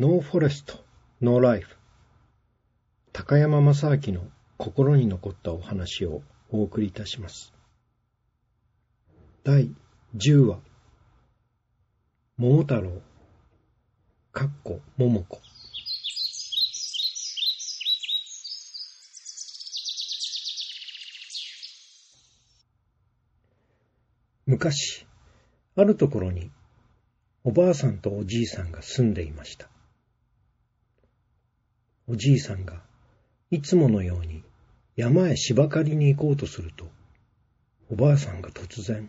No forest、no life。高山正明の心に残ったお話をお送りいたします。第10話、桃太郎、かっこ桃子。昔、あるところにおばあさんとおじいさんが住んでいました。おじいさんがいつものように山へ芝刈りに行こうとすると、おばあさんが突然、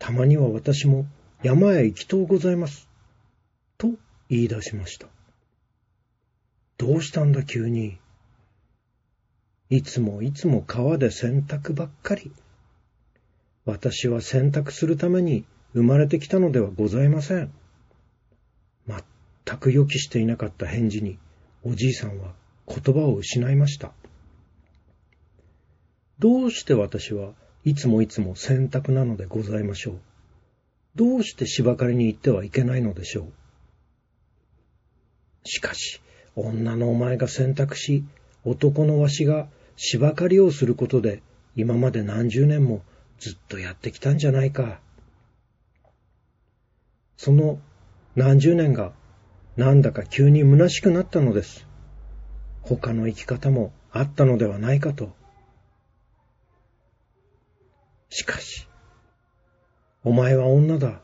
たまには私も山へ行きとうございます。と言い出しました。どうしたんだ急に。いつもいつも川で洗濯ばっかり。私は洗濯するために生まれてきたのではございません。全く予期していなかった返事に、おじいさんは言葉を失いました。どうして私はいつもいつも洗濯なのでございましょう？どうして芝刈りに行ってはいけないのでしょう？しかし、女のお前が選択し、男のわしが芝刈りをすることで、今まで何十年もずっとやってきたんじゃないか。その何十年がなんだか急に虚しくなったのです。他の生き方もあったのではないかと。しかし、お前は女だ。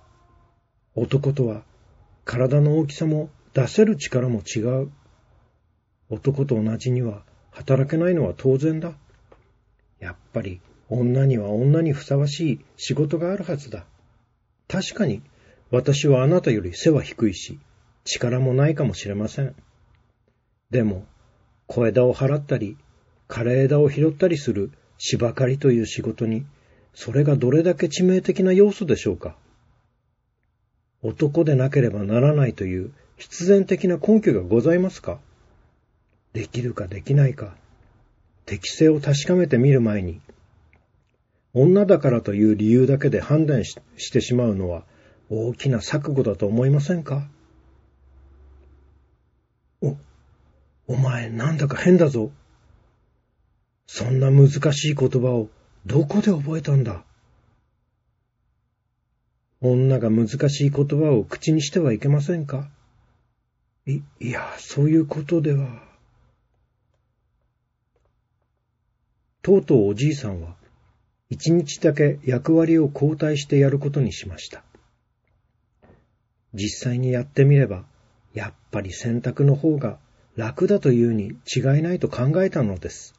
男とは体の大きさも出せる力も違う。男と同じには働けないのは当然だ。やっぱり女には女にふさわしい仕事があるはずだ。確かに私はあなたより背は低いし、力もないかもしれません。でも、小枝を払ったり、枯れ枝を拾ったりする芝刈りという仕事に、それがどれだけ致命的な要素でしょうか。男でなければならないという必然的な根拠がございますかできるかできないか、適性を確かめてみる前に、女だからという理由だけで判断してしまうのは大きな錯誤だと思いませんかお前なんだか変だぞ。そんな難しい言葉をどこで覚えたんだ女が難しい言葉を口にしてはいけませんか？い、いや、そういうことでは。とうとうおじいさんは、一日だけ役割を交代してやることにしました。実際にやってみれば、やっぱり選択の方が楽だというに違いないと考えたのです。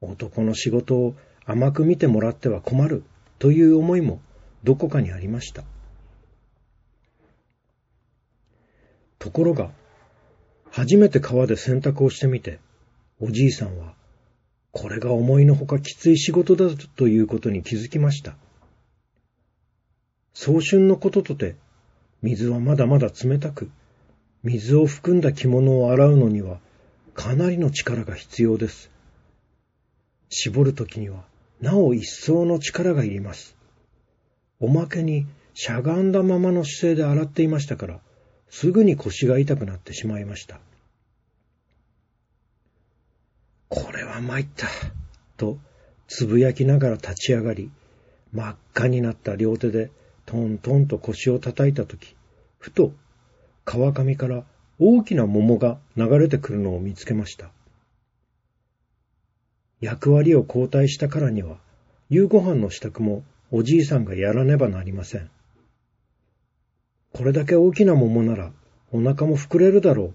男の仕事を甘く見てもらっては困るという思いもどこかにありました。ところが、初めて川で洗濯をしてみて、おじいさんは、これが思いのほかきつい仕事だということに気づきました。早春のこととて、水はまだまだ冷たく、水を含んだ着物を洗うのにはかなりの力が必要です。絞るときにはなお一層の力がいります。おまけにしゃがんだままの姿勢で洗っていましたから、すぐに腰が痛くなってしまいました。これは参った、とつぶやきながら立ち上がり、真っ赤になった両手でトントンと腰を叩いたとき、ふと川上から大きな桃が流れてくるのを見つけました。役割を交代したからには、夕ご飯の支度もおじいさんがやらねばなりません。これだけ大きな桃ならお腹も膨れるだろう。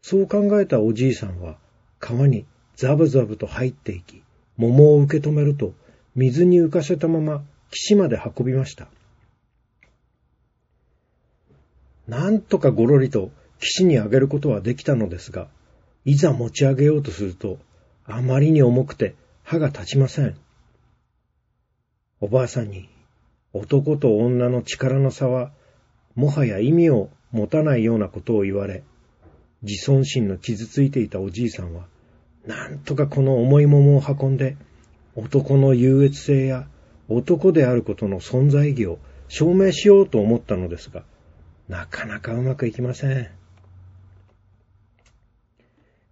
そう考えたおじいさんは川にザブザブと入っていき、桃を受け止めると水に浮かせたまま岸まで運びました。なんとかごろりと岸に上げることはできたのですが、いざ持ち上げようとすると、あまりに重くて歯が立ちません。おばあさんに、男と女の力の差は、もはや意味を持たないようなことを言われ、自尊心の傷ついていたおじいさんは、なんとかこの重い桃を運んで、男の優越性や男であることの存在意義を証明しようと思ったのですが、なかなかうまくいきません。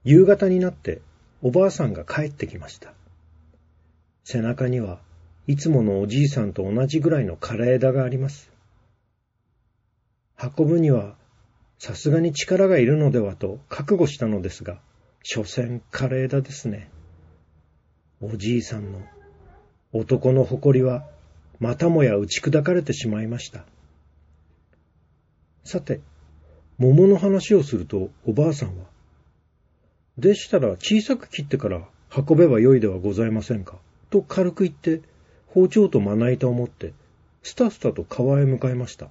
夕方になっておばあさんが帰ってきました。背中にはいつものおじいさんと同じぐらいの枯れ枝があります。運ぶにはさすがに力がいるのではと覚悟したのですが、所詮枯れ枝ですね。おじいさんの男の誇りはまたもや打ち砕かれてしまいました。さて、桃の話をするとおばあさんは、でしたら小さく切ってから運べばよいではございませんか、と軽く言って包丁とまな板を持ってスタスタと川へ向かいました。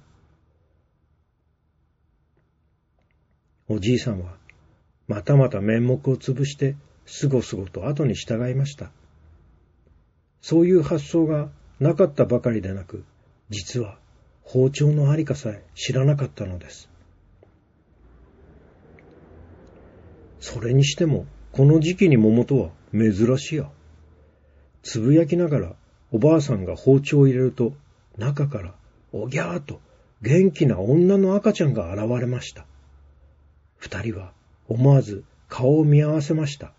おじいさんはまたまた面目を潰してすごすごと後に従いました。そういう発想がなかったばかりでなく、実は包丁のありかさえ知らなかったのです。それにしても、この時期に桃とは珍しいや。つぶやきながらおばあさんが包丁を入れると、中からおぎゃーと元気な女の赤ちゃんが現れました。二人は思わず顔を見合わせました。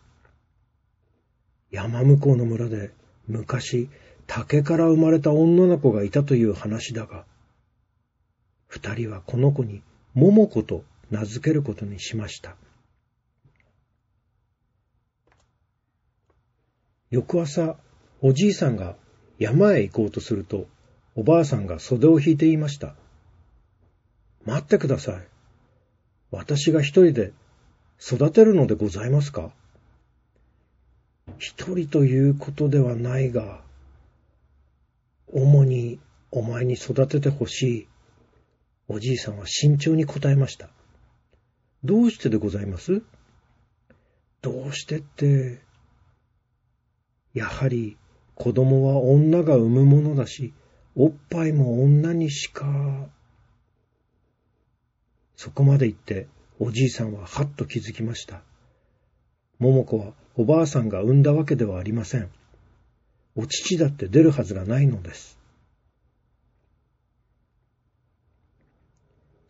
山向こうの村で昔竹から生まれた女の子がいたという話だが、二人はこの子に桃子と名付けることにしました。翌朝、おじいさんが山へ行こうとすると、おばあさんが袖を引いて言いました。待ってください。私が一人で育てるのでございますか？一人ということではないが、主にお前に育ててほしい。おじいさんは慎重に答えました。どうしてでございます？どうしてって、やはり子供は女が産むものだし、おっぱいも女にしか。そこまで言って、おじいさんははっと気づきました。桃子はおばあさんが産んだわけではありません。お乳だって出るはずがないのです。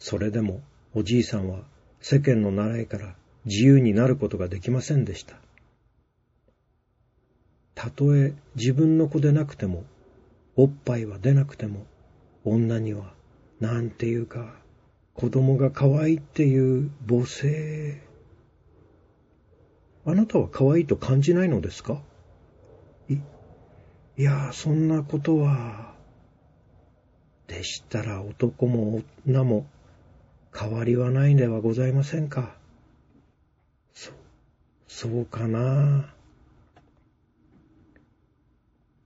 それでもおじいさんは世間の習いから自由になることができませんでした。たとえ自分の子でなくても、おっぱいは出なくても、女には、なんていうか、子供が可愛いっていう母性。あなたは可愛いと感じないのですか？い、いや、そんなことは。でしたら男も女も変わりはないんではございませんか。そ、そうかな。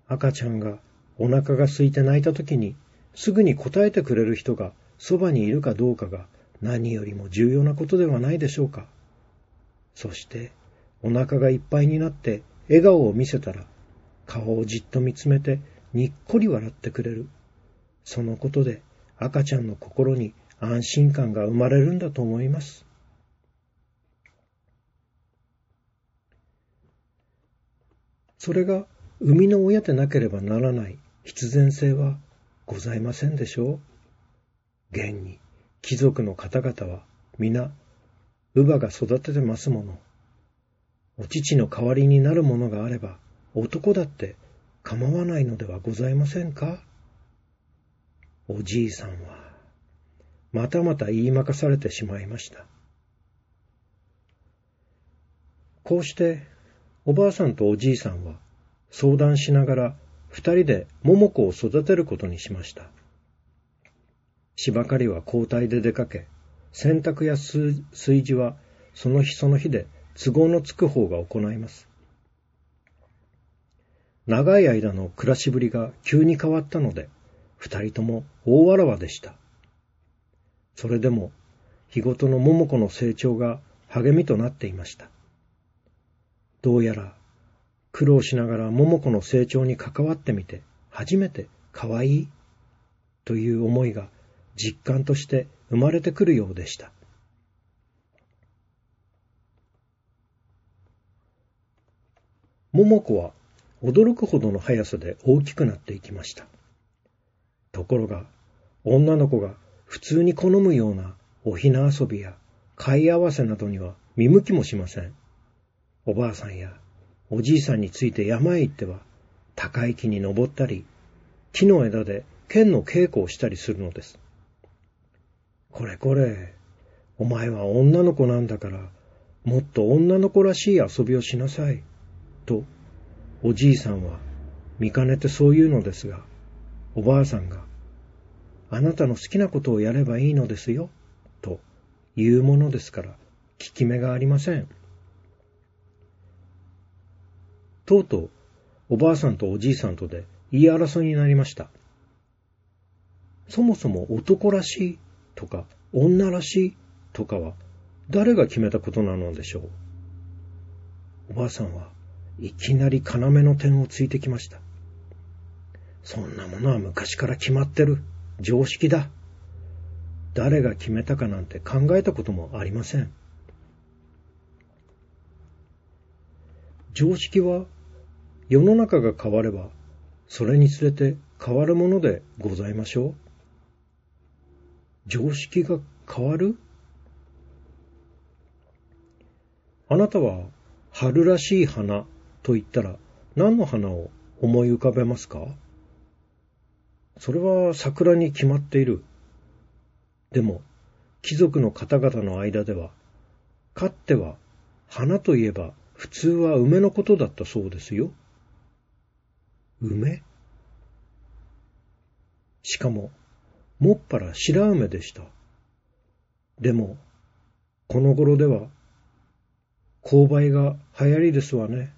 赤ちゃんがお腹が空いて泣いた時にすぐに答えてくれる人がそばにいるかどうかが何よりも重要なことではないでしょうか。そしてお腹がいっぱいになって笑顔を見せたら顔をじっと見つめてにっこり笑ってくれる。そのことで赤ちゃんの心に安心感が生まれるんだと思います。それが生みの親でなければならない必然性はございませんでしょう現に貴族の方々は皆乳母が育ててますもの。お乳の代わりになるものがあれば男だって構わないのではございませんか？おじいさんはまたまた言いまかされてしまいました。こうしておばあさんとおじいさんは相談しながら二人で桃子を育てることにしました。芝刈りは交代で出かけ、洗濯や炊事はその日その日で都合のつく方が行います。長い間の暮らしぶりが急に変わったので、二人とも大わらわでした。それでも、日ごとの桃子の成長が励みとなっていました。どうやら苦労しながら桃子の成長に関わってみて、初めて可愛いという思いが実感として生まれてくるようでした。桃子は驚くほどの速さで大きくなっていきました。ところが、女の子が普通に好むようなおひな遊びや貝合わせなどには見向きもしません。おばあさんやおじいさんについて山へ行っては高い木に登ったり、木の枝で剣の稽古をしたりするのです。これこれ、お前は女の子なんだから、もっと女の子らしい遊びをしなさい。と、おじいさんは見かねてそう言うのですが、おばあさんが、あなたの好きなことをやればいいのですよ、と言うものですから、効き目がありません。とうとう、おばあさんとおじいさんとで言い争いになりました。そもそも男らしいとか女らしいとかは誰が決めたことなのでしょう。おばあさんはいきなり要の点をついてきました。そんなものは昔から決まってる。常識だ。誰が決めたかなんて考えたこともありません。常識は世の中が変われば、それにつれて変わるものでございましょう。常識が変わる？あなたは春らしい花と言ったら何の花を思い浮かべますか？それは桜に決まっている。でも、貴族の方々の間では、かっては花といえば普通は梅のことだったそうですよ。梅？しかも、もっぱら白梅でした。でも、この頃では、勾配が流行りですわね。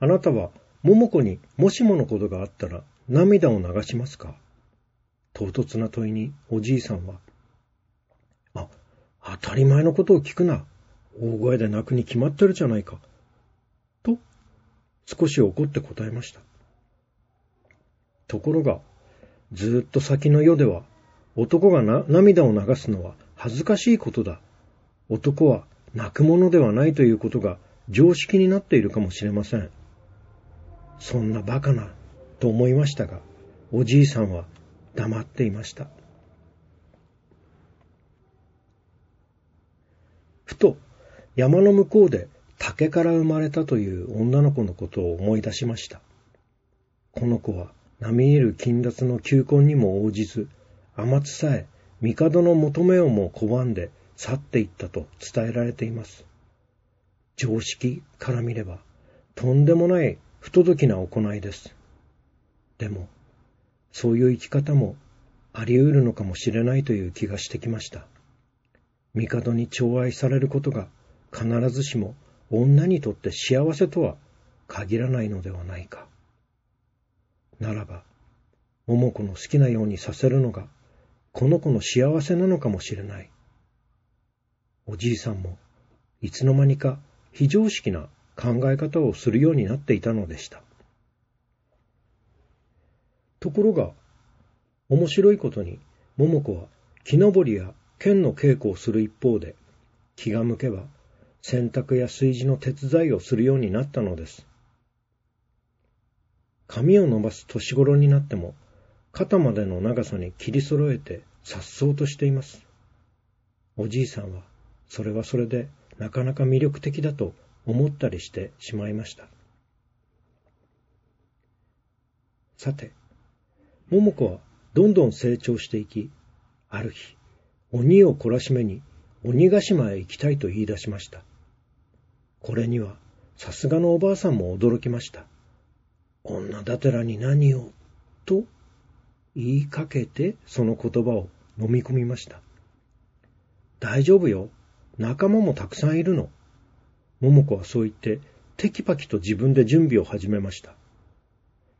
あなたは、桃子にもしものことがあったら涙を流しますか？唐突な問いにおじいさんは、あ、当たり前のことを聞くな。大声で泣くに決まってるじゃないか。と、少し怒って答えました。ところが、ずっと先の世では、男が涙を流すのは恥ずかしいことだ。男は泣くものではないということが常識になっているかもしれません。そんなバカな、と思いましたが、おじいさんは黙っていました。ふと、山の向こうで竹から生まれたという女の子のことを思い出しました。この子は並みいる金奪の求婚にも応じず、天津さえ帝の求めをも拒んで去っていったと伝えられています。常識から見れば、とんでもない不届きな行いです。でも、そういう生き方もあり得るのかもしれないという気がしてきました。帝に寵愛されることが必ずしも女にとって幸せとは限らないのではないか。ならば、桃子の好きなようにさせるのが、この子の幸せなのかもしれない。おじいさんも、いつの間にか非常識な考え方をするようになっていたのでした。ところが、面白いことに、桃子は木登りや剣の稽古をする一方で、気が向けば洗濯や炊事の手伝いをするようになったのです。髪を伸ばす年頃になっても、肩までの長さに切り揃えて颯爽としています。おじいさんは、それはそれでなかなか魅力的だと思ったりしてしまいました。さて、桃子はどんどん成長していき、ある日、鬼を懲らしめに鬼ヶ島へ行きたいと言い出しました。これには、さすがのおばあさんも驚きました。女だてらに何を、と言いかけてその言葉を飲み込みました。大丈夫よ。仲間もたくさんいるの。桃子はそう言って、テキパキと自分で準備を始めました。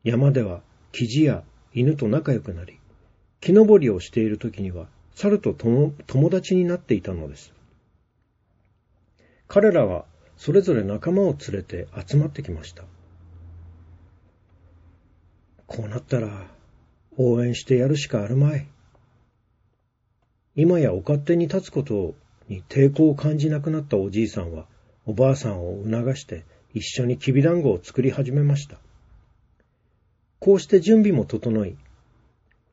山では、キジや犬と仲良くなり、木登りをしている時には、猿と友達になっていたのです。彼らは、それぞれ仲間を連れて集まってきました。こうなったら、応援してやるしかあるまい。今やお勝手に立つことに抵抗を感じなくなったおじいさんは、おばあさんを促して一緒にきびだんごを作り始めました。こうして準備も整い、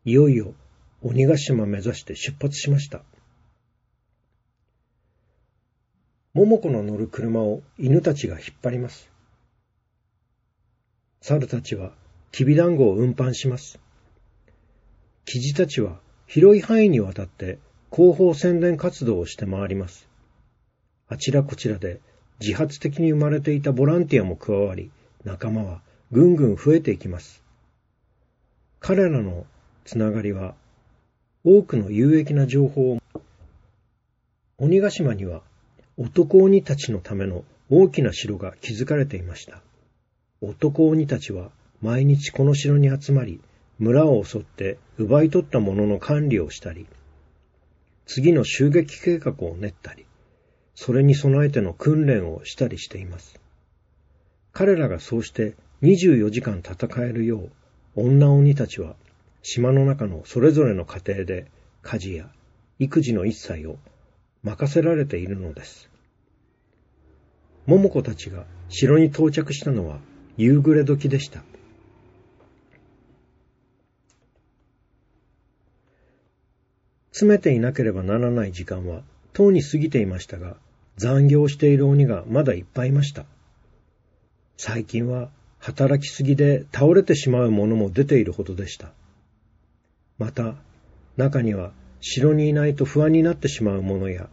いよいよ鬼ヶ島目指して出発しました。桃子の乗る車を犬たちが引っ張ります。猿たちはきびだんごを運搬します。キジたちは広い範囲にわたって広報宣伝活動をして回ります。あちらこちらで自発的に生まれていたボランティアも加わり、仲間はぐんぐん増えていきます。彼らのつながりは多くの有益な情報を鬼ヶ島には男鬼たちのための大きな城が築かれていました。男鬼たちは毎日この城に集まり、村を襲って奪い取ったものの管理をしたり、次の襲撃計画を練ったり、それに備えての訓練をしたりしています。彼らがそうして24時間戦えるよう、女鬼たちは島の中のそれぞれの家庭で家事や育児の一切を任せられているのです。桃子たちが城に到着したのは夕暮れ時でした。詰めていなければならない時間は、とうに過ぎていましたが、残業している鬼がまだいっぱいいました。最近は働きすぎで倒れてしまう者も出ているほどでした。また、中には城にいないと不安になってしまう者や、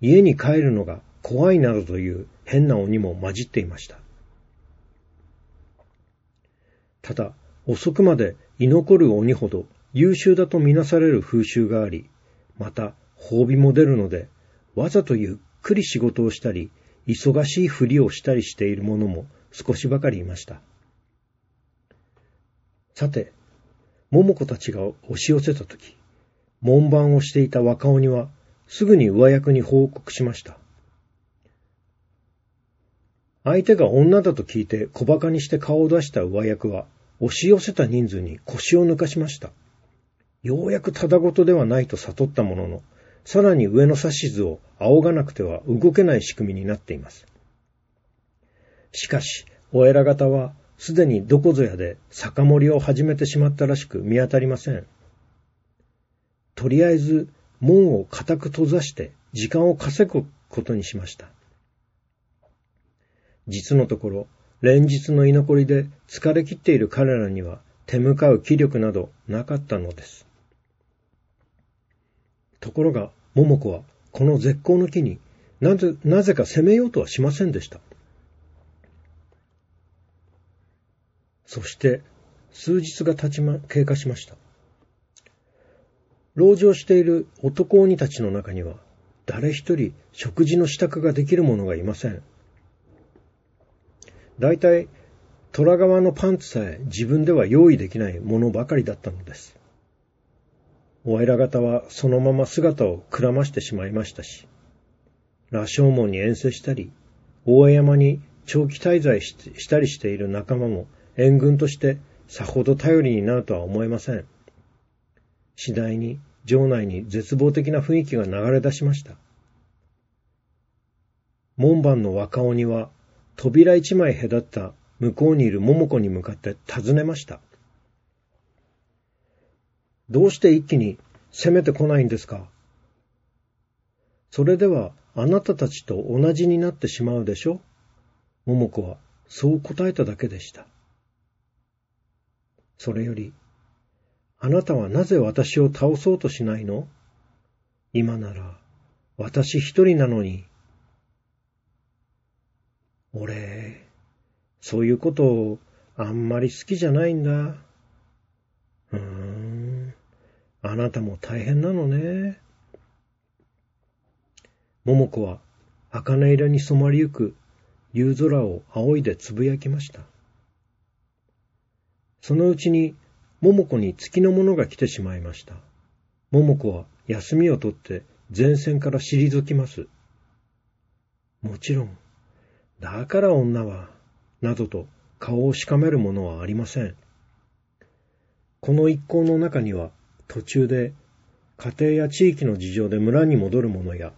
家に帰るのが怖いなどという変な鬼も混じっていました。ただ、遅くまで居残る鬼ほど優秀だとみなされる風習があり、また褒美も出るので、わざとゆっくり仕事をしたり、忙しいふりをしたりしている者も少しばかりいました。さて、桃子たちが押し寄せたとき、門番をしていた若鬼は、すぐに上役に報告しました。相手が女だと聞いて小馬鹿にして顔を出した上役は、押し寄せた人数に腰を抜かしました。ようやくただごとではないと悟ったものの、さらに上の指図を仰がなくては動けない仕組みになっています。しかし、お偉方はすでにどこぞやで酒盛りを始めてしまったらしく見当たりません。とりあえず門を固く閉ざして時間を稼ぐことにしました。実のところ、連日の居残りで疲れ切っている彼らには手向かう気力などなかったのです。ところが、桃子はこの絶好の木になぜ、なぜか攻めようとはしませんでした。そして、数日が経ちま、経過しました。籠城している男鬼たちの中には、誰一人食事の支度ができる者がいません。大体、虎側のパンツさえ自分では用意できないものばかりだったのです。お偉方はそのまま姿をくらましてしまいましたし、羅生門に遠征したり、大江山に長期滞在したりしている仲間も援軍としてさほど頼りになるとは思えません。次第に城内に絶望的な雰囲気が流れ出しました。門番の若鬼は扉一枚隔った向こうにいる桃子に向かって尋ねました。どうして一気に攻めてこないんですか？それではあなたたちと同じになってしまうでしょ？桃子はそう答えただけでした。それより、あなたはなぜ私を倒そうとしないの？今なら私一人なのに。俺、そういうことをあんまり好きじゃないんだ。うーん、あなたも大変なのね。桃子は茜色に染まりゆく夕空を仰いでつぶやきました。そのうちに桃子に月の者が来てしまいました。桃子は休みを取って前線から退きます。もちろん、だから女は、などと顔をしかめるものはありません。この一行の中には、途中で家庭や地域の事情で村に戻る者や、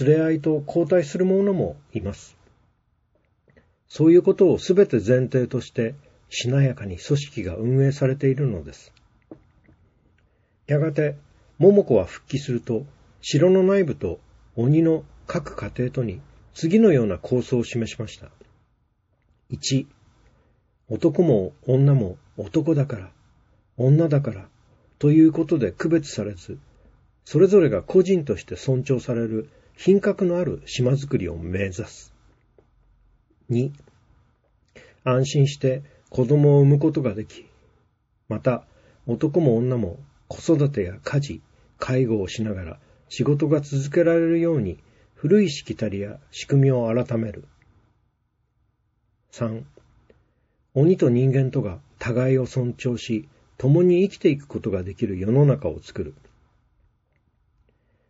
連れ合いと交代する者もいます。そういうことをすべて前提として、しなやかに組織が運営されているのです。やがて、桃子は復帰すると、城の内部と鬼の各家庭とに次のような構想を示しました。1、男も女も男だから、女だから、ということで区別されず、それぞれが個人として尊重される品格のある島づくりを目指す。2、安心して子供を産むことができ、また男も女も子育てや家事、介護をしながら仕事が続けられるように古いしきたりや仕組みを改める。3. 鬼と人間とが互いを尊重し、共に生きていくことができる世の中を作る。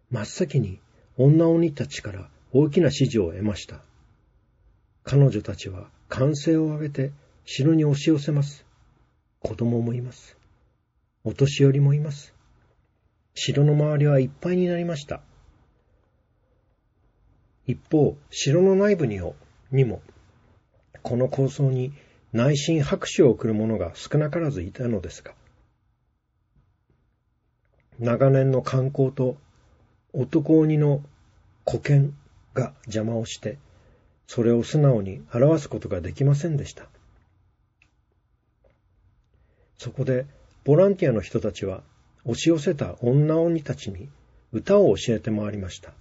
真っ先に女鬼たちから大きな指示を得ました。彼女たちは歓声を上げて城に押し寄せます。子供もいます。お年寄りもいます。城の周りはいっぱいになりました。一方、城の内部にも、この構想に内心拍手を送る者が少なからずいたのですが、長年の観光と男鬼の古剣が邪魔をして、それを素直に表すことができませんでした。そこで、ボランティアの人たちは、押し寄せた女鬼たちに歌を教えて回りました。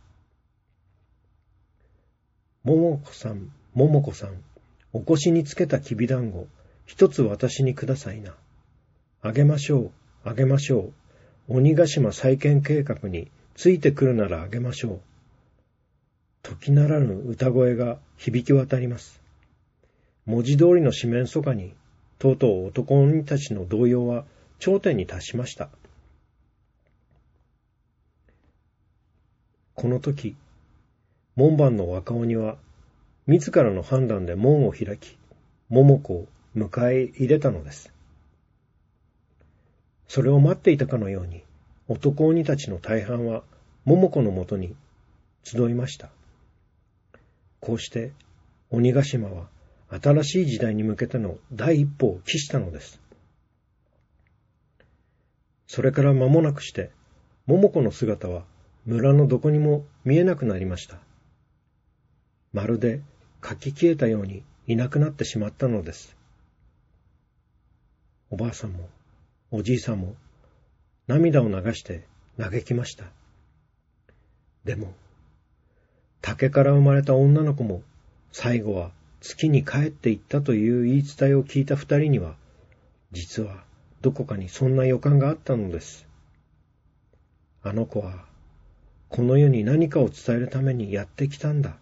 ももこさん、ももこさん、お腰につけたきびだんご、一つ私にくださいな。あげましょう、あげましょう。鬼ヶ島再建計画についてくるならあげましょう。時ならぬ歌声が響き渡ります。文字通りの四面楚歌に、とうとう男鬼たちの動揺は頂点に達しました。この時、門番の若鬼は、自らの判断で門を開き、桃子を迎え入れたのです。それを待っていたかのように、男鬼たちの大半は桃子のもとに集いました。こうして、鬼ヶ島は新しい時代に向けての第一歩を期したのです。それから間もなくして、桃子の姿は村のどこにも見えなくなりました。まるで書き消えたようにいなくなってしまったのです。おばあさんもおじいさんも涙を流して嘆きました。でも、竹から生まれた女の子も最後は月に帰っていったという言い伝えを聞いた二人には、実はどこかにそんな予感があったのです。あの子は、この世に何かを伝えるためにやってきたんだ。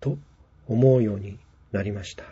と思うようになりました。